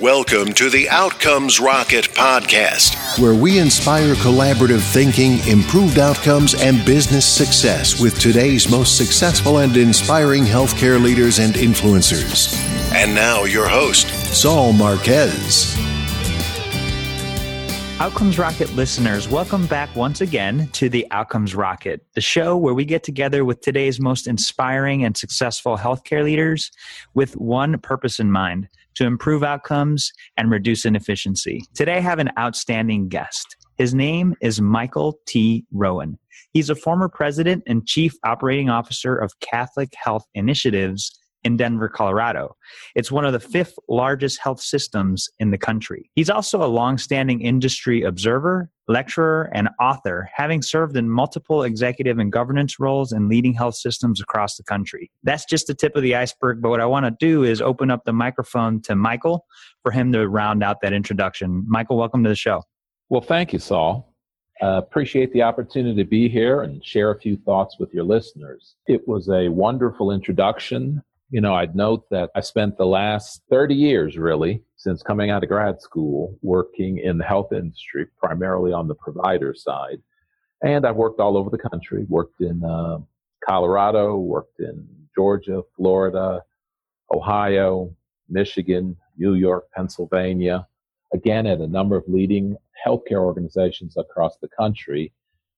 Welcome to the Outcomes Rocket podcast, where we inspire collaborative thinking, improved outcomes, and business success with today's most successful and inspiring healthcare leaders and influencers. And now, your host, Saul Marquez. Outcomes Rocket listeners, welcome back once again to the Outcomes Rocket, the show where we get together with today's most inspiring and successful healthcare leaders with one purpose in mind to improve outcomes and reduce inefficiency. Today, I have an outstanding guest. His name is Michael T. Rowan. He's a former president and chief operating officer of Catholic Health Initiatives in Denver, Colorado. It's one of the fifth largest health systems in the country. He's also a longstanding industry observer, lecturer, and author, having served in multiple executive and governance roles in leading health systems across the country. That's just the tip of the iceberg, but what I want to do is open up the microphone to Michael for him to round out that introduction. Michael, welcome to the show. Well, thank you, Saul. Uh, appreciate the opportunity to be here and share a few thoughts with your listeners. It was a wonderful introduction you know, I'd note that I spent the last 30 years really since coming out of grad school working in the health industry, primarily on the provider side. And I've worked all over the country, worked in uh, Colorado, worked in Georgia, Florida, Ohio, Michigan, New York, Pennsylvania, again at a number of leading healthcare organizations across the country.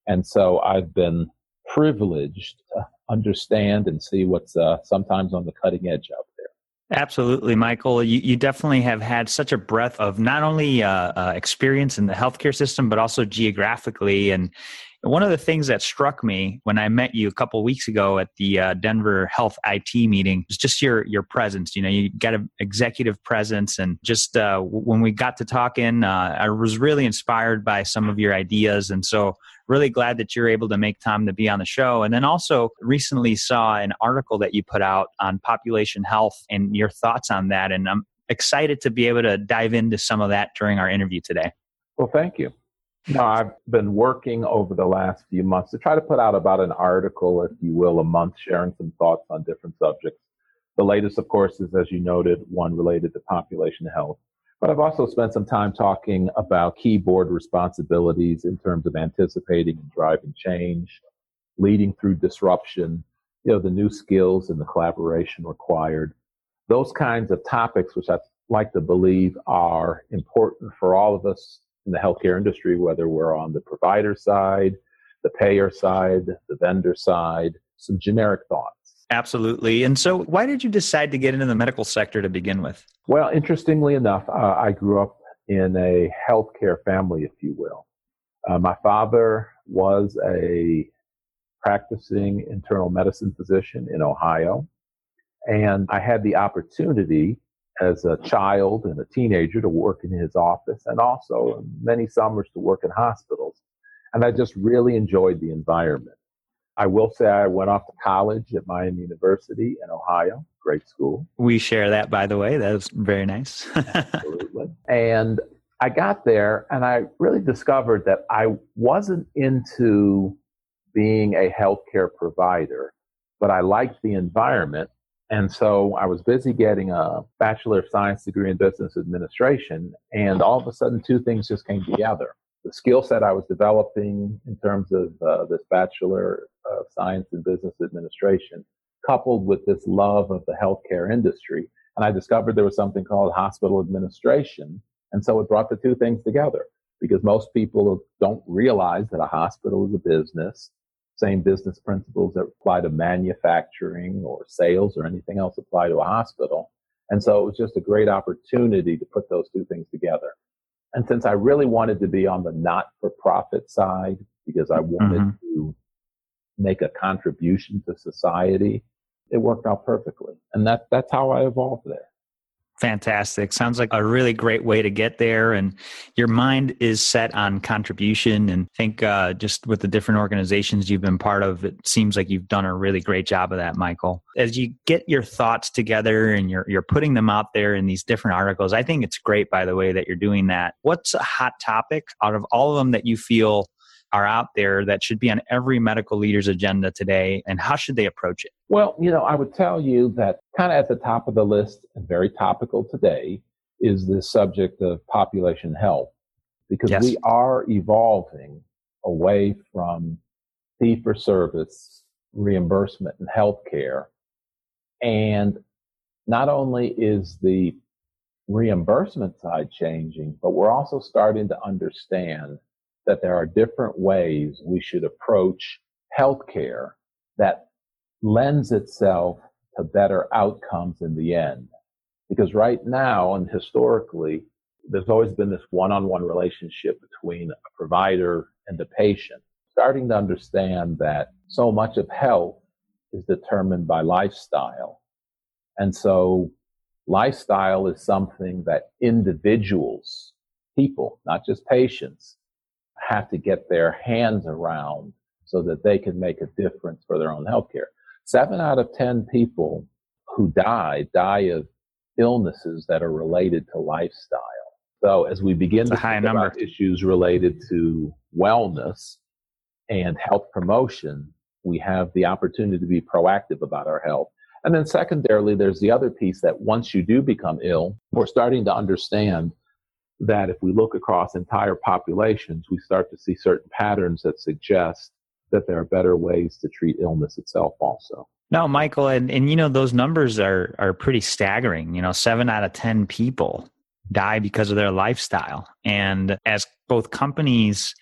And so I've been privileged to understand and see what's uh, sometimes on the cutting edge out there. Absolutely, Michael. You, you definitely have had such a breadth of not only uh, uh, experience in the healthcare system, but also geographically. And one of the things that struck me when I met you a couple weeks ago at the uh, Denver Health IT meeting was just your your presence. You know, you got an executive presence, and just uh, when we got to talking, uh, I was really inspired by some of your ideas, and so really glad that you're able to make time to be on the show. And then also recently saw an article that you put out on population health and your thoughts on that, and I'm excited to be able to dive into some of that during our interview today. Well, thank you. No, I've been working over the last few months to try to put out about an article, if you will, a month, sharing some thoughts on different subjects. The latest, of course, is, as you noted, one related to population health. But I've also spent some time talking about key board responsibilities in terms of anticipating and driving change, leading through disruption, you know, the new skills and the collaboration required. Those kinds of topics, which I like to believe are important for all of us in the healthcare industry, whether we're on the provider side, the payer side, the vendor side, some generic thoughts. Absolutely. And so, why did you decide to get into the medical sector to begin with? Well, interestingly enough, uh, I grew up in a healthcare family, if you will. Uh, my father was a practicing internal medicine physician in Ohio, and I had the opportunity as a child and a teenager to work in his office and also many summers to work in hospitals. And I just really enjoyed the environment. I will say I went off to college at Miami University in Ohio, great school. We share that, by the way. That was very nice. Absolutely. And I got there and I really discovered that I wasn't into being a healthcare provider, but I liked the environment and so I was busy getting a Bachelor of Science degree in Business Administration, and all of a sudden, two things just came together. The skill set I was developing in terms of uh, this Bachelor of Science in Business Administration, coupled with this love of the healthcare industry. And I discovered there was something called hospital administration. And so it brought the two things together because most people don't realize that a hospital is a business same business principles that apply to manufacturing or sales or anything else apply to a hospital. And so it was just a great opportunity to put those two things together. And since I really wanted to be on the not for profit side because I wanted mm-hmm. to make a contribution to society, it worked out perfectly. And that, that's how I evolved there. Fantastic. Sounds like a really great way to get there. And your mind is set on contribution. And I think uh, just with the different organizations you've been part of, it seems like you've done a really great job of that, Michael. As you get your thoughts together and you're, you're putting them out there in these different articles, I think it's great, by the way, that you're doing that. What's a hot topic out of all of them that you feel are out there that should be on every medical leader's agenda today, and how should they approach it? Well, you know, I would tell you that kind of at the top of the list and very topical today is the subject of population health because Yes. we are evolving away from fee for service reimbursement and healthcare. And not only is the reimbursement side changing, but we're also starting to understand that there are different ways we should approach healthcare that lends itself to better outcomes in the end. Because right now and historically, there's always been this one-on-one relationship between a provider and the patient. Starting to understand that so much of health is determined by lifestyle. And so lifestyle is something that individuals, people, not just patients, have to get their hands around so that they can make a difference for their own healthcare. Seven out of 10 people who die, die of illnesses that are related to lifestyle. So as we begin to think number. about issues related to wellness and health promotion, we have the opportunity to be proactive about our health. And then secondarily, there's the other piece that once you do become ill, we're starting to understand that if we look across entire populations, we start to see certain patterns that suggest that there are better ways to treat illness itself also. No, Michael, and, and you know those numbers are are pretty staggering. You know, seven out of ten people die because of their lifestyle, and as both companies,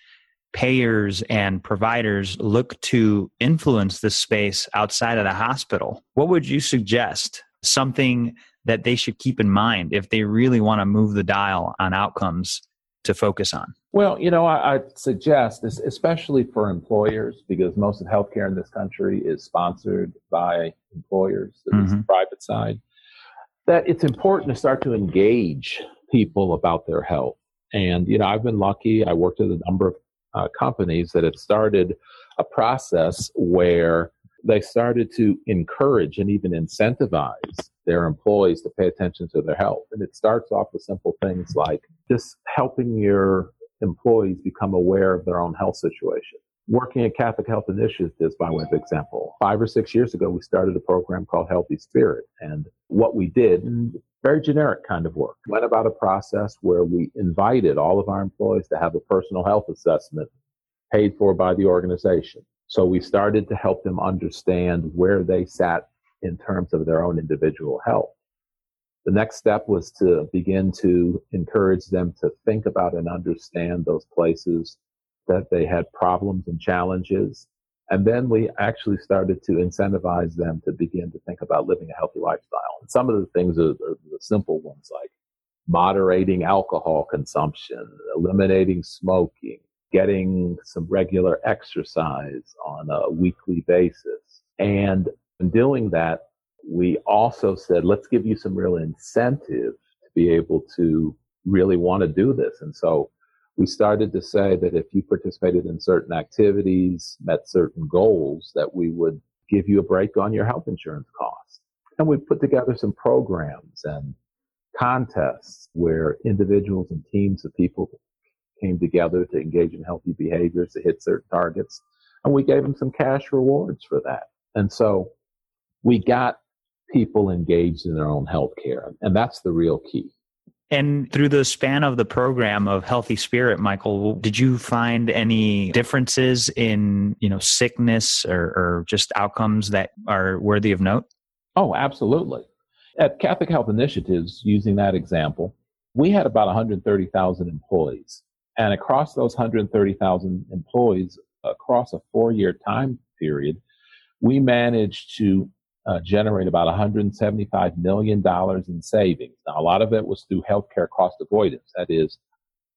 payers, and providers look to influence this space outside of the hospital, what would you suggest? Something that they should keep in mind if they really want to move the dial on outcomes to focus on. Well, you know, I, I'd suggest, es- especially for employers, because most of healthcare in this country is sponsored by employers, at least the private side, that it's important to start to engage people about their health. And, you know, I've been lucky. I worked at a number of uh, companies that have started a process where they started to encourage and even incentivize their employees to pay attention to their health. And it starts off with simple things like just helping your employees become aware of their own health situation. Working at Catholic Health Initiatives, by way of example, five or six years ago, we started a program called Healthy Spirit. And what we did, very generic kind of work, went about a process where we invited all of our employees to have a personal health assessment paid for by the organization. So we started to help them understand where they sat in terms of their own individual health. The next step was to begin to encourage them to think about and understand those places that they had problems and challenges. And then we actually started to incentivize them to begin to think about living a healthy lifestyle. And some of the things are, are the simple ones like moderating alcohol consumption, eliminating smoking, getting some regular exercise on a weekly basis. And in doing that, we also said, let's give you some real incentive to be able to really want to do this. And so we started to say that if you participated in certain activities, met certain goals, that we would give you a break on your health insurance costs. And we put together some programs and contests where individuals and teams of people came together to engage in healthy behaviors to hit certain targets. And we gave them some cash rewards for that. And so we got people engaged in their own health care. And that's the real key. And through the span of the program of Healthy Spirit, Michael, did you find any differences in, you know, sickness or, or just outcomes that are worthy of note? Oh, absolutely. At Catholic Health Initiatives, using that example, we had about 130,000 employees. And across those 130,000 employees, across a four year time period, we managed to uh, generate about $175 million in savings. Now, a lot of it was through healthcare cost avoidance. That is,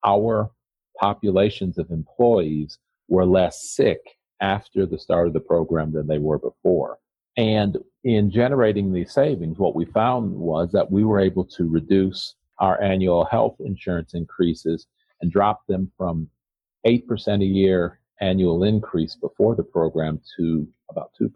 our populations of employees were less sick after the start of the program than they were before. And in generating these savings, what we found was that we were able to reduce our annual health insurance increases and drop them from 8% a year annual increase before the program to about 2%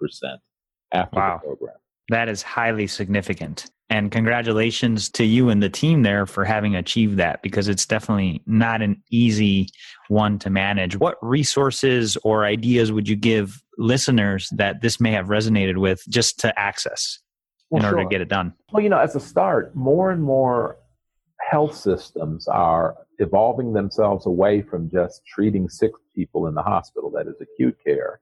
after Wow. the program. That is highly significant. And congratulations to you and the team there for having achieved that because it's definitely not an easy one to manage. What resources or ideas would you give listeners that this may have resonated with just to access Well, in order to get it done? Well, you know, as a start, more and more health systems are evolving themselves away from just treating sick people in the hospital, that is acute care,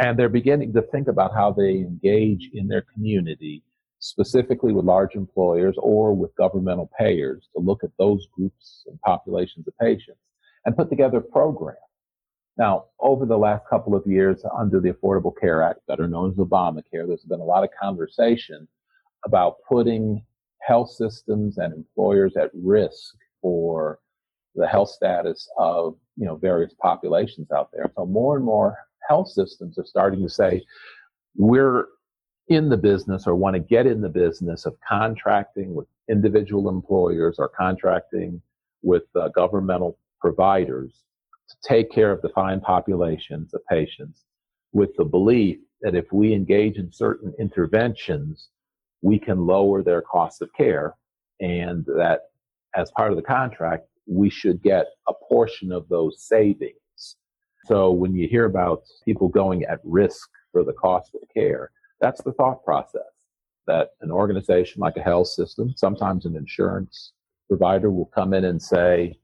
and they're beginning to think about how they engage in their community, specifically with large employers or with governmental payers, to look at those groups and populations of patients and put together programs. Now, over the last couple of years, under the Affordable Care Act, better known as Obamacare, there's been a lot of conversation about putting health systems and employers at risk for the health status of you know various populations out there. So more and more health systems are starting to say we're in the business or want to get in the business of contracting with individual employers or contracting with uh, governmental providers to take care of defined populations of patients with the belief that if we engage in certain interventions, we can lower their cost of care and that as part of the contract, we should get a portion of those savings. So when you hear about people going at risk for the cost of care, that's the thought process that an organization like a health system, sometimes an insurance provider will come in and say,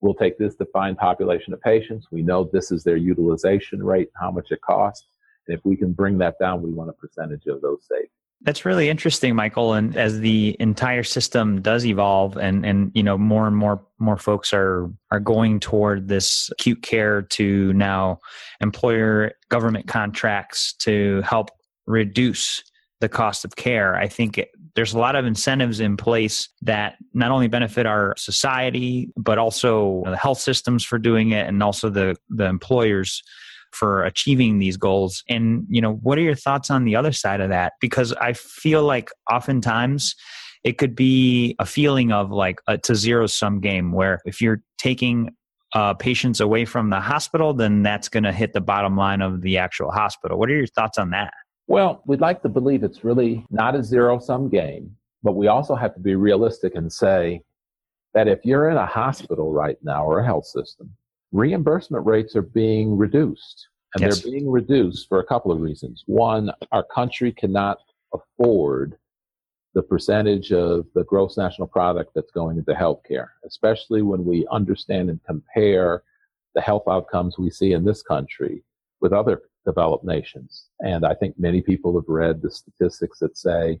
we'll take this defined population of patients. We know this is their utilization rate, how much it costs. And if we can bring that down, we want a percentage of those savings. That's really interesting, Michael. And as the entire system does evolve, and and you know more and more more folks are are going toward this acute care to now employer government contracts to help reduce the cost of care. I think it, there's a lot of incentives in place that not only benefit our society, but also the health systems for doing it, and also the the employers for achieving these goals. And, you know, what are your thoughts on the other side of that? Because I feel like oftentimes it could be a feeling of like a to zero sum game where if you're taking uh, patients away from the hospital, then that's going to hit the bottom line of the actual hospital. What are your thoughts on that? Well, we'd like to believe it's really not a zero sum game, but we also have to be realistic and say that if you're in a hospital right now or a health system reimbursement rates are being reduced. And yes. they're being reduced for a couple of reasons. One, our country cannot afford the percentage of the gross national product that's going into healthcare, especially when we understand and compare the health outcomes we see in this country with other developed nations. And I think many people have read the statistics that say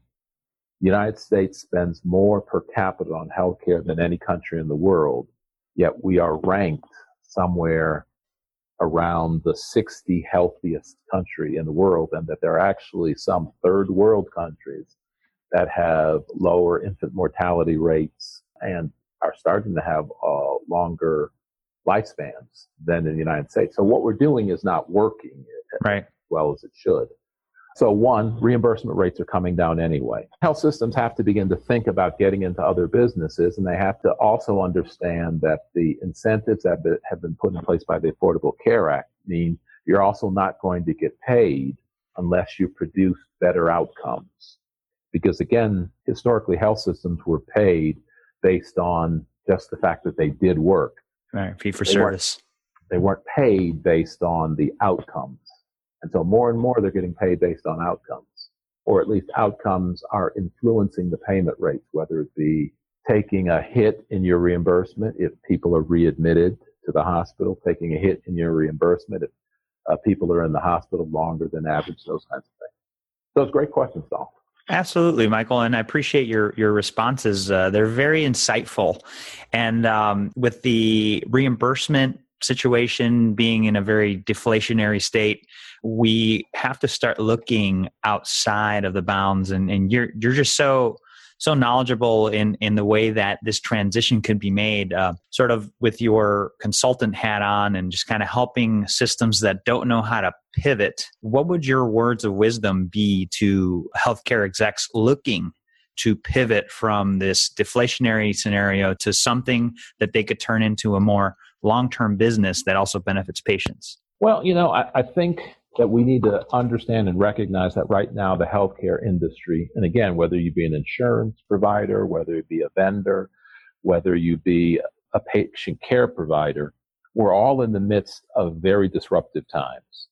the United States spends more per capita on healthcare than any country in the world, yet we are ranked somewhere around the 60 healthiest country in the world and that there are actually some third world countries that have lower infant mortality rates and are starting to have uh, longer lifespans than in the United States. So what we're doing is not working right. as well as it should. So, one, reimbursement rates are coming down anyway. Health systems have to begin to think about getting into other businesses, and they have to also understand that the incentives that have been put in place by the Affordable Care Act mean you're also not going to get paid unless you produce better outcomes. Because again, historically, health systems were paid based on just the fact that they did work. Right, fee for they service. Weren't, they weren't paid based on the outcomes. And so more and more they're getting paid based on outcomes, or at least outcomes are influencing the payment rates, whether it be taking a hit in your reimbursement if people are readmitted to the hospital, taking a hit in your reimbursement if uh, people are in the hospital longer than average, those kinds of things. Those great questions, Dolph. Absolutely, Michael, and I appreciate your your responses. Uh, they're very insightful, and um, with the reimbursement situation being in a very deflationary state, we have to start looking outside of the bounds. And, and you're you're just so so knowledgeable in in the way that this transition could be made uh, sort of with your consultant hat on and just kind of helping systems that don't know how to pivot what would your words of wisdom be to healthcare execs looking to pivot from this deflationary scenario to something that they could turn into a more long-term business that also benefits patients well you know I, I think that we need to understand and recognize that right now the healthcare industry, and again, whether you be an insurance provider, whether you be a vendor, whether you be a patient care provider, we're all in the midst of very disruptive times.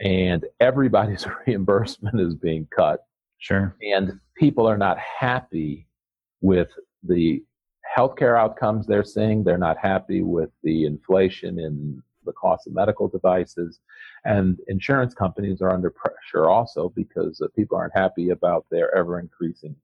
And everybody's reimbursement is being cut. Sure. And people are not happy with the healthcare outcomes they're seeing. They're not happy with the inflation in the cost of medical devices. And insurance companies are under pressure also because uh, people aren't happy about their ever increasing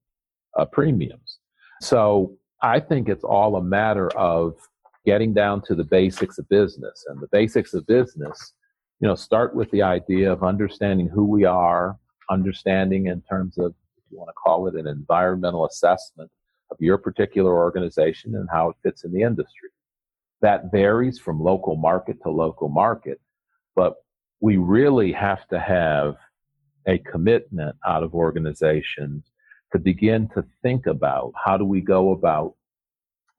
uh, premiums. So I think it's all a matter of getting down to the basics of business. And the basics of business, you know, start with the idea of understanding who we are, understanding in terms of, if you want to call it an environmental assessment of your particular organization and how it fits in the industry. That varies from local market to local market, but we really have to have a commitment out of organizations to begin to think about how do we go about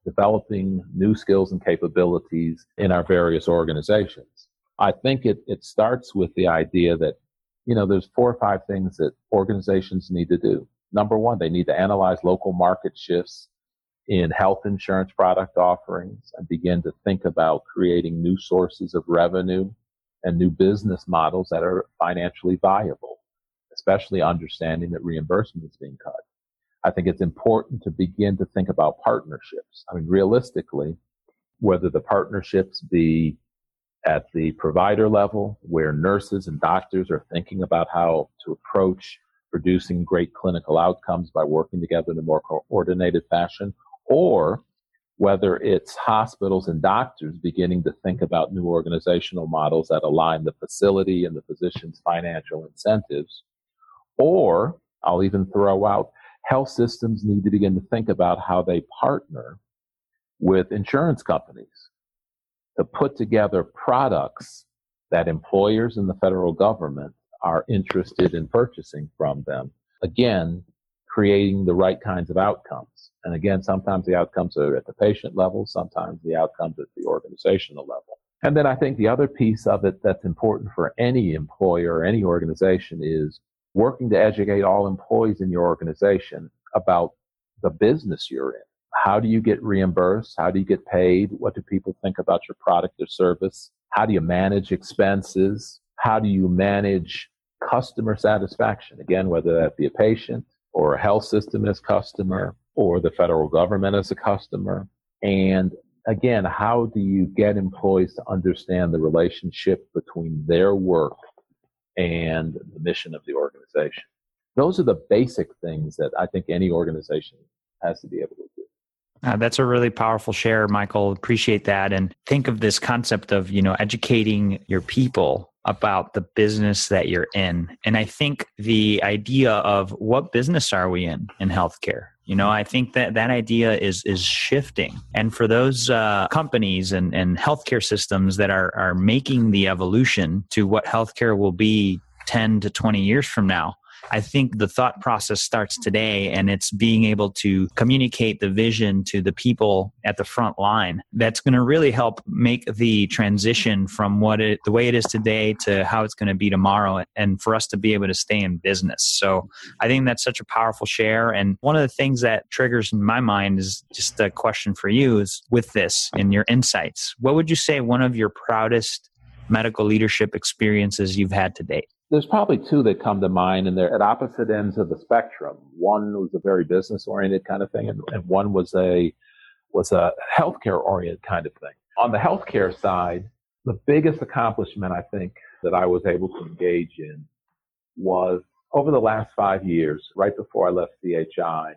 developing new skills and capabilities in our various organizations. I think it, it starts with the idea that, you know, there's four or five things that organizations need to do. Number one, they need to analyze local market shifts in health insurance product offerings and begin to think about creating new sources of revenue and new business models that are financially viable, especially understanding that reimbursement is being cut. I think it's important to begin to think about partnerships. I mean, realistically, whether the partnerships be at the provider level, where nurses and doctors are thinking about how to approach producing great clinical outcomes by working together in a more coordinated fashion, or whether it's hospitals and doctors beginning to think about new organizational models that align the facility and the physician's financial incentives, or I'll even throw out health systems need to begin to think about how they partner with insurance companies to put together products that employers and the federal government are interested in purchasing from them. Again, creating the right kinds of outcomes. And again, sometimes the outcomes are at the patient level, sometimes the outcomes at the organizational level. And then I think the other piece of it that's important for any employer or any organization is working to educate all employees in your organization about the business you're in. How do you get reimbursed? How do you get paid? What do people think about your product or service? How do you manage expenses? How do you manage customer satisfaction? Again, whether that be a patient or a health system as customer or the federal government as a customer. And again, how do you get employees to understand the relationship between their work and the mission of the organization. Those are the basic things that I think any organization has to be able to do. Uh, that's a really powerful share, Michael. Appreciate that. And think of this concept of, you know, educating your people about the business that you're in. And I think the idea of what business are we in in healthcare? You know, I think that that idea is is shifting. And for those uh, companies and, and healthcare systems that are are making the evolution to what healthcare will be 10 to 20 years from now, I think the thought process starts today and it's being able to communicate the vision to the people at the front line. That's going to really help make the transition from what it, the way it is today to how it's going to be tomorrow and for us to be able to stay in business. So I think that's such a powerful share. And one of the things that triggers in my mind is just a question for you is with this and your insights. What would you say one of your proudest medical leadership experiences you've had to date? There's probably two that come to mind, and they're at opposite ends of the spectrum. One was a very business oriented kind of thing, and, and one was a was a healthcare oriented kind of thing. On the healthcare side, the biggest accomplishment I think that I was able to engage in was over the last five years, right before I left CHI,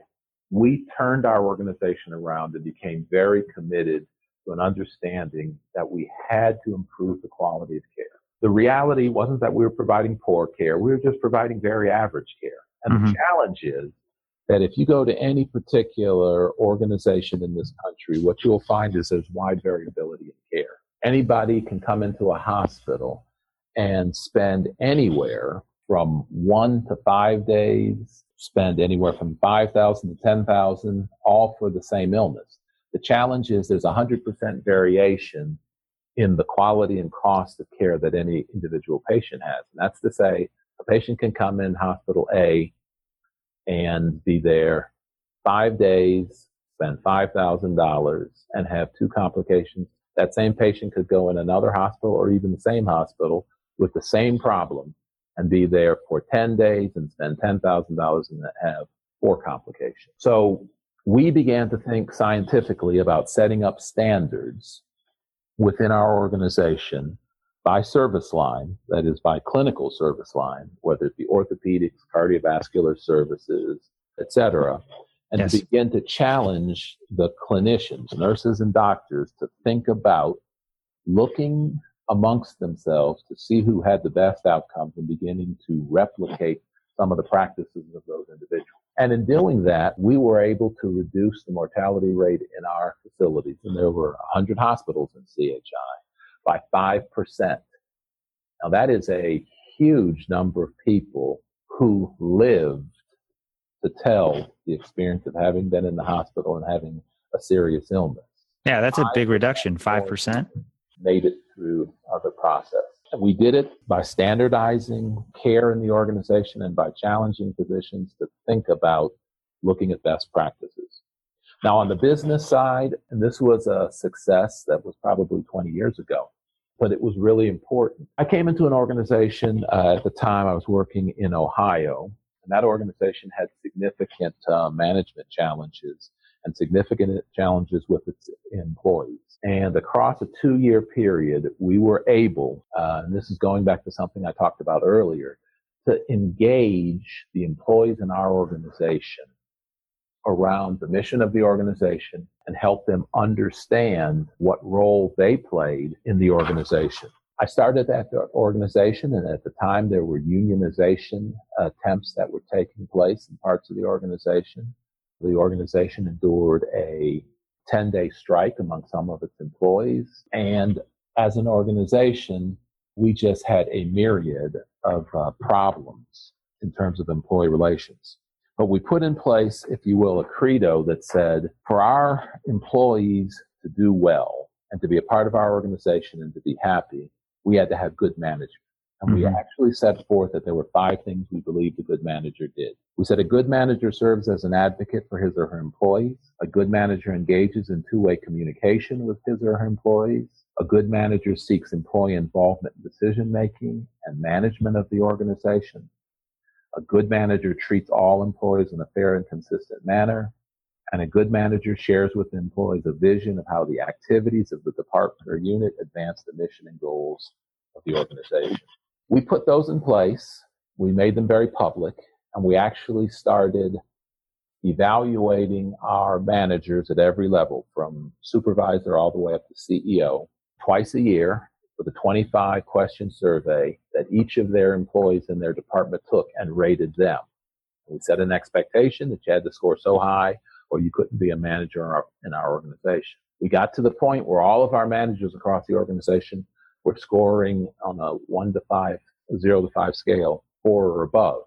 we turned our organization around and became very committed to an understanding that we had to improve the quality of care the reality wasn't that we were providing poor care. We were just providing very average care. And mm-hmm. the challenge is that if you go to any particular organization in this country, what you'll find is there's wide variability in care. Anybody can come into a hospital and spend anywhere from one to five days, spend anywhere from 5,000 to 10,000, all for the same illness. The challenge is there's 100% variation in the quality and cost of care that any individual patient has. And that's to say, a patient can come in hospital A and be there five days, spend $5,000 and have two complications. That same patient could go in another hospital or even the same hospital with the same problem and be there for 10 days and spend $10,000 and have four complications. So we began to think scientifically about setting up standards within our organization by service line, that is by clinical service line, whether it be orthopedics, cardiovascular services, et cetera, and yes. to begin to challenge the clinicians, nurses and doctors to think about looking amongst themselves to see who had the best outcomes and beginning to replicate some of the practices of those individuals. And in doing that, we were able to reduce the mortality rate in our facilities, and there were 100 hospitals in CHI, by 5%. Now, that is a huge number of people who lived to tell the experience of having been in the hospital and having a serious illness. Yeah, that's a big reduction, 5%. Made it through the process. We did it by standardizing care in the organization and by challenging physicians to think about looking at best practices. Now, on the business side, and this was a success that was probably 20 years ago, but it was really important. I came into an organization uh, at the time I was working in Ohio, and that organization had significant uh, management challenges and significant challenges with its employees. And across a two year period, we were able, uh, and this is going back to something I talked about earlier, to engage the employees in our organization around the mission of the organization and help them understand what role they played in the organization. I started that organization, and at the time there were unionization attempts that were taking place in parts of the organization. The organization endured a 10 day strike among some of its employees. And as an organization, we just had a myriad of uh, problems in terms of employee relations. But we put in place, if you will, a credo that said for our employees to do well and to be a part of our organization and to be happy, we had to have good management. And mm-hmm. we actually set forth that there were five things we believed a good manager did. We said a good manager serves as an advocate for his or her employees. A good manager engages in two-way communication with his or her employees. A good manager seeks employee involvement in decision making and management of the organization. A good manager treats all employees in a fair and consistent manner. And a good manager shares with employees a vision of how the activities of the department or unit advance the mission and goals of the organization. We put those in place. We made them very public and we actually started evaluating our managers at every level from supervisor all the way up to CEO twice a year with a 25 question survey that each of their employees in their department took and rated them. We set an expectation that you had to score so high or you couldn't be a manager in our, organization. We got to the point where all of our managers across the organization were scoring on a one to five, zero to five scale, four or above.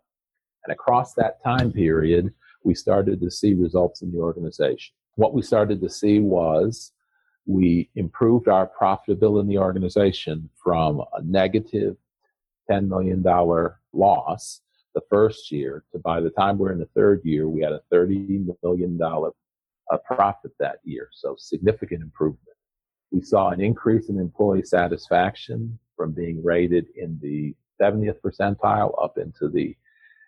And across that time period, we started to see results in the organization. What we started to see was we improved our profitability in the organization from a negative $10 million loss the first year to by the time we're in the third year, we had a $30 million uh, profit that year. So significant improvement. We saw an increase in employee satisfaction from being rated in the 70th percentile up into the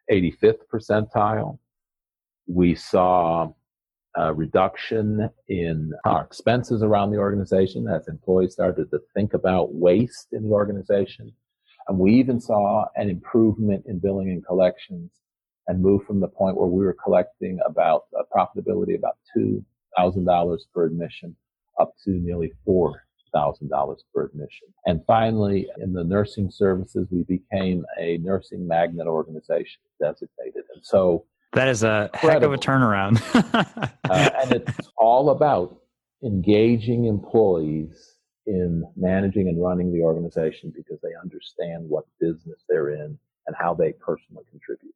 85th percentile. We saw a reduction in our expenses around the organization as employees started to think about waste in the organization. And we even saw an improvement in billing and collections and moved from the point where we were collecting about a profitability about $2,000 per admission up to nearly four thousand dollars per admission. And finally, in the nursing services, we became a nursing magnet organization designated. And so that is a heck of a turnaround. uh, and it's all about engaging employees in managing and running the organization because they understand what business they're in and how they personally contribute.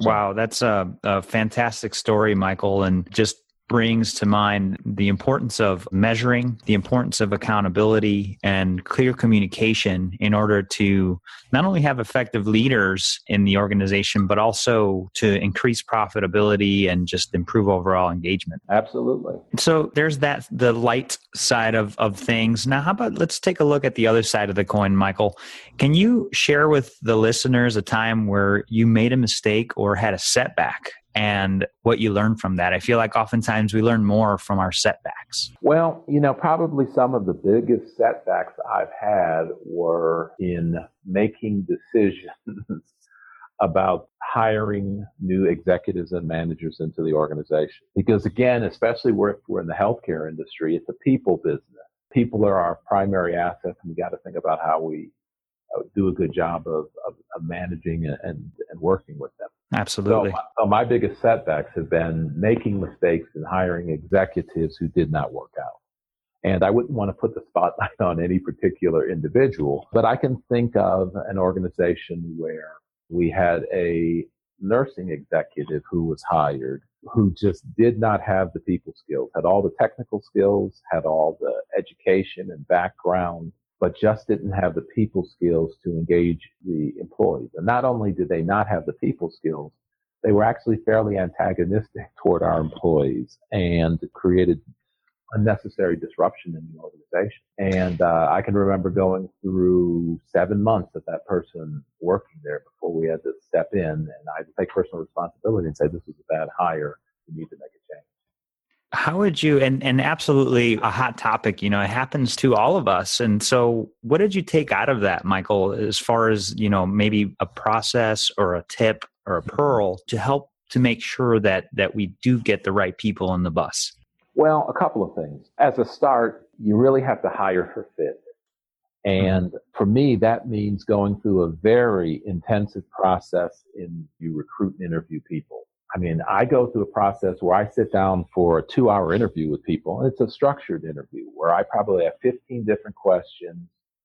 Wow, that's a, a fantastic story, Michael. And just brings to mind the importance of measuring, the importance of accountability and clear communication in order to not only have effective leaders in the organization, but also to increase profitability and just improve overall engagement. Absolutely. So there's that, the light side of, of things. Now, how about let's take a look at the other side of the coin, Michael. Can you share with the listeners a time where you made a mistake or had a setback and what you learn from that. I feel like oftentimes we learn more from our setbacks. Well, you know, probably some of the biggest setbacks I've had were in making decisions about hiring new executives and managers into the organization. Because again, especially if we're in the healthcare industry, it's a people business. People are our primary assets, and we got to think about how we uh, do a good job of, of, of managing and, and working with them. Absolutely. So, so my biggest setbacks have been making mistakes and hiring executives who did not work out. And I wouldn't want to put the spotlight on any particular individual, but I can think of an organization where we had a nursing executive who was hired who just did not have the people skills, had all the technical skills, had all the education and background, but just didn't have the people skills to engage the employees. And not only did they not have the people skills, they were actually fairly antagonistic toward our employees and created unnecessary disruption in the organization. And uh, I can remember going through seven months of that person working there before we had to step in, and I had to take personal responsibility and say, "This was a bad hire. We need to make a change." How would you and and absolutely a hot topic, you know, it happens to all of us. And so what did you take out of that, Michael, as far as, you know, maybe a process or a tip or a mm-hmm. pearl to help to make sure that that we do get the right people on the bus? Well, a couple of things. As a start, you really have to hire for fit. Mm-hmm. And for me, that means going through a very intensive process in you recruit and interview people. I mean, I go through a process where I sit down for a two hour interview with people. and It's a structured interview where I probably have 15 different questions,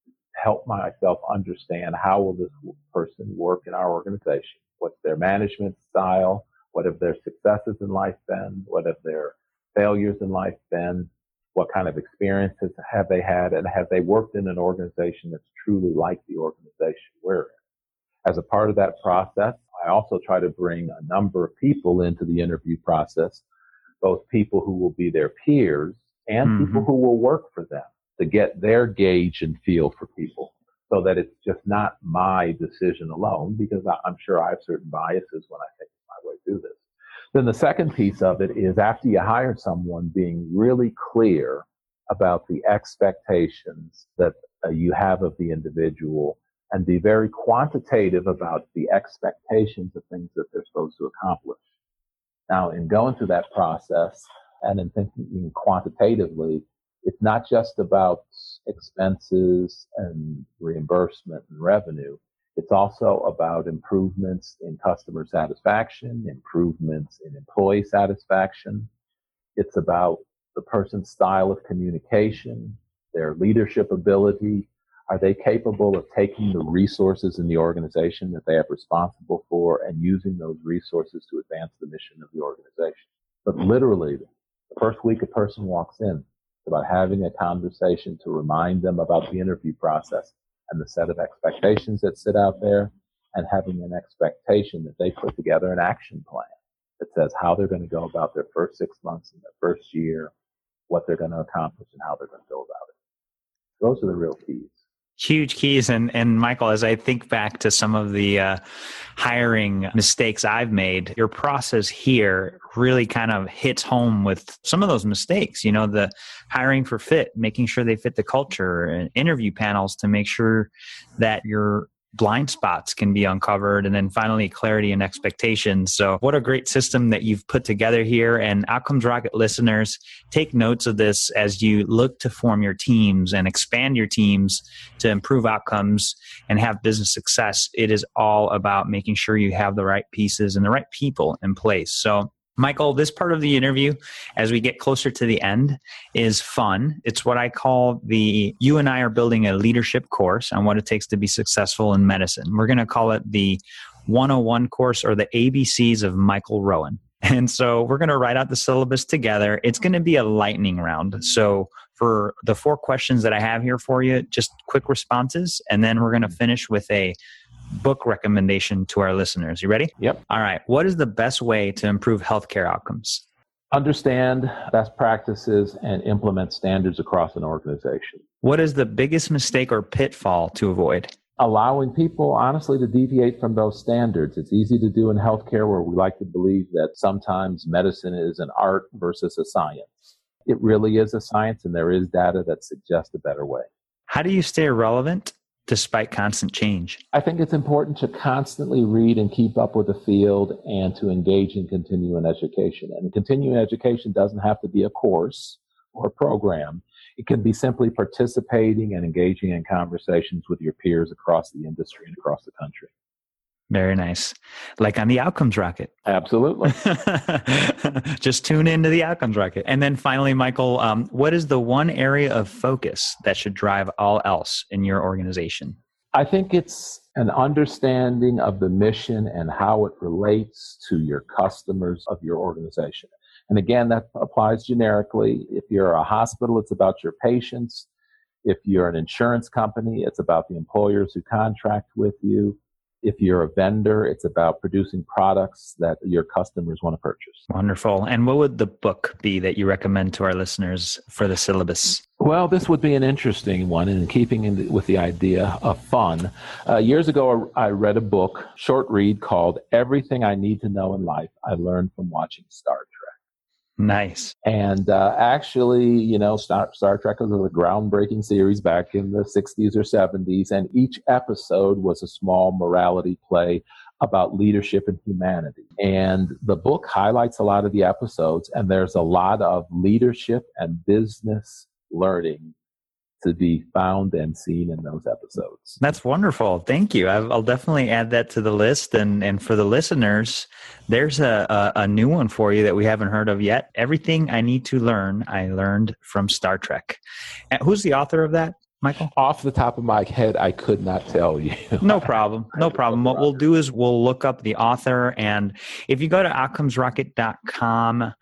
to help myself understand how will this person work in our organization? What's their management style? What have their successes in life been? What have their failures in life been? What kind of experiences have they had? And have they worked in an organization that's truly like the organization we're in? As a part of that process, I also try to bring a number of people into the interview process, both people who will be their peers and mm-hmm. people who will work for them to get their gauge and feel for people so that it's just not my decision alone because I'm sure I have certain biases when I think my way through this. Then the second piece of it is after you hire someone, being really clear about the expectations that uh, you have of the individual and be very quantitative about the expectations of things that they're supposed to accomplish. Now, in going through that process and in thinking quantitatively, it's not just about expenses and reimbursement and revenue. It's also about improvements in customer satisfaction, improvements in employee satisfaction. It's about the person's style of communication, their leadership ability. Are they capable of taking the resources in the organization that they have responsible for and using those resources to advance the mission of the organization? But literally, the first week a person walks in, it's about having a conversation to remind them about the interview process and the set of expectations that sit out there and having an expectation that they put together an action plan that says how they're going to go about their first six months and their first year, what they're going to accomplish and how they're going to go about it. Those are the real keys huge keys. And and michael as i think back to some of the uh, hiring mistakes i've made your process here really kind of hits home with some of those mistakes you know the hiring for fit making sure they fit the culture and interview panels to make sure that you're blind spots can be uncovered and then finally clarity and expectations so what a great system that you've put together here. And outcomes rocket listeners take notes of this as you look to form your teams and expand your teams to improve outcomes and have business success? It is all about making sure you have the right pieces and the right people in place. So Michael, this part of the interview, as we get closer to the end, is fun. It's what I call the you and I are building a leadership course on what it takes to be successful in medicine. We're going to call it the 101 course or the ABCs of Michael Rowan. And so we're going to write out the syllabus together. It's going to be a lightning round. So for the four questions that I have here for you, just quick responses. And then we're going to finish with a book recommendation to our listeners. You ready? Yep. All right. What is the best way to improve healthcare outcomes? Understand best practices and implement standards across an organization. What is the biggest mistake or pitfall to avoid? allowing people honestly to deviate from those standards. It's easy to do in healthcare where we like to believe that sometimes medicine is an art versus a science. It really is a science and there is data that suggests a better way. How do you stay relevant despite constant change? I think it's important to constantly read and keep up with the field and to engage in continuing education. And continuing education doesn't have to be a course or a program. It can be simply participating and engaging in conversations with your peers across the industry and across the country. Very nice. Like on the Outcomes Rocket. Absolutely. Just tune into the Outcomes Rocket. And then finally, Michael, um, what is the one area of focus that should drive all else in your organization? I think it's an understanding of the mission and how it relates to your customers of your organization. And again, that applies generically. If you're a hospital, it's about your patients. If you're an insurance company, it's about the employers who contract with you. If you're a vendor, it's about producing products that your customers want to purchase. Wonderful. And what would the book be that you recommend to our listeners for the syllabus? Well, this would be an interesting one in keeping in the, with the idea of fun. Uh, years ago, I read a book, short read called Everything I Need to Know in Life I Learned from Watching Star Trek. Nice. And uh, actually, you know, Star, Star Trek was a groundbreaking series back in the 60s or 70s, and each episode was a small morality play about leadership and humanity. And the book highlights a lot of the episodes, and there's a lot of leadership and business learning to be found and seen in those episodes. That's wonderful. Thank you. I'll definitely add that to the list. And, and for the listeners, there's a, a, a, new one for you that we haven't heard of yet. Everything I Need to Learn, I learned from Star Trek. And who's the author of that? Michael? Off the top of my head, I could not tell you. no problem. No problem. What we'll do is we'll look up the author. And if you go to outcomesrocket.com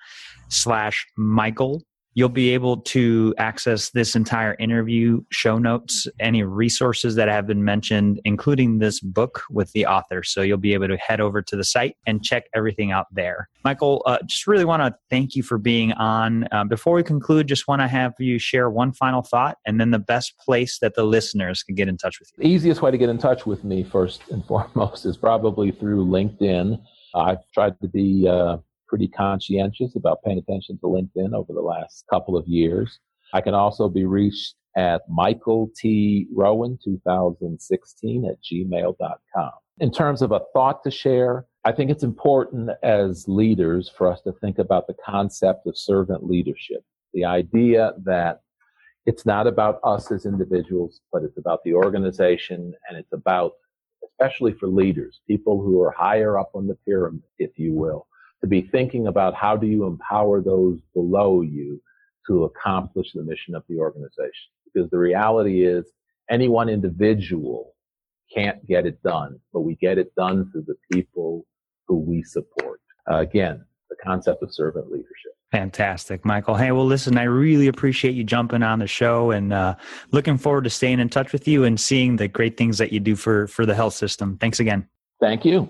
slash Michael, You'll be able to access this entire interview, show notes, any resources that have been mentioned, including this book with the author. So you'll be able to head over to the site and check everything out there. Michael, uh, just really want to thank you for being on. Uh, before we conclude, just want to have you share one final thought and then the best place that the listeners can get in touch with you. The easiest way to get in touch with me, first and foremost, is probably through LinkedIn. I've tried to be uh, pretty conscientious about paying attention to LinkedIn over the last couple of years. I can also be reached at Michael T. Rowan 2016 at gmail.com. In terms of a thought to share, I think it's important as leaders for us to think about the concept of servant leadership. The idea that it's not about us as individuals, but it's about the organization and it's about, especially for leaders, people who are higher up on the pyramid, if you will, to be thinking about how do you empower those below you to accomplish the mission of the organization. Because the reality is any one individual can't get it done, but we get it done through the people who we support. Uh, again, the concept of servant leadership. Fantastic, Michael. Hey, well, listen, I really appreciate you jumping on the show and uh, looking forward to staying in touch with you and seeing the great things that you do for, for the health system. Thanks again. Thank you.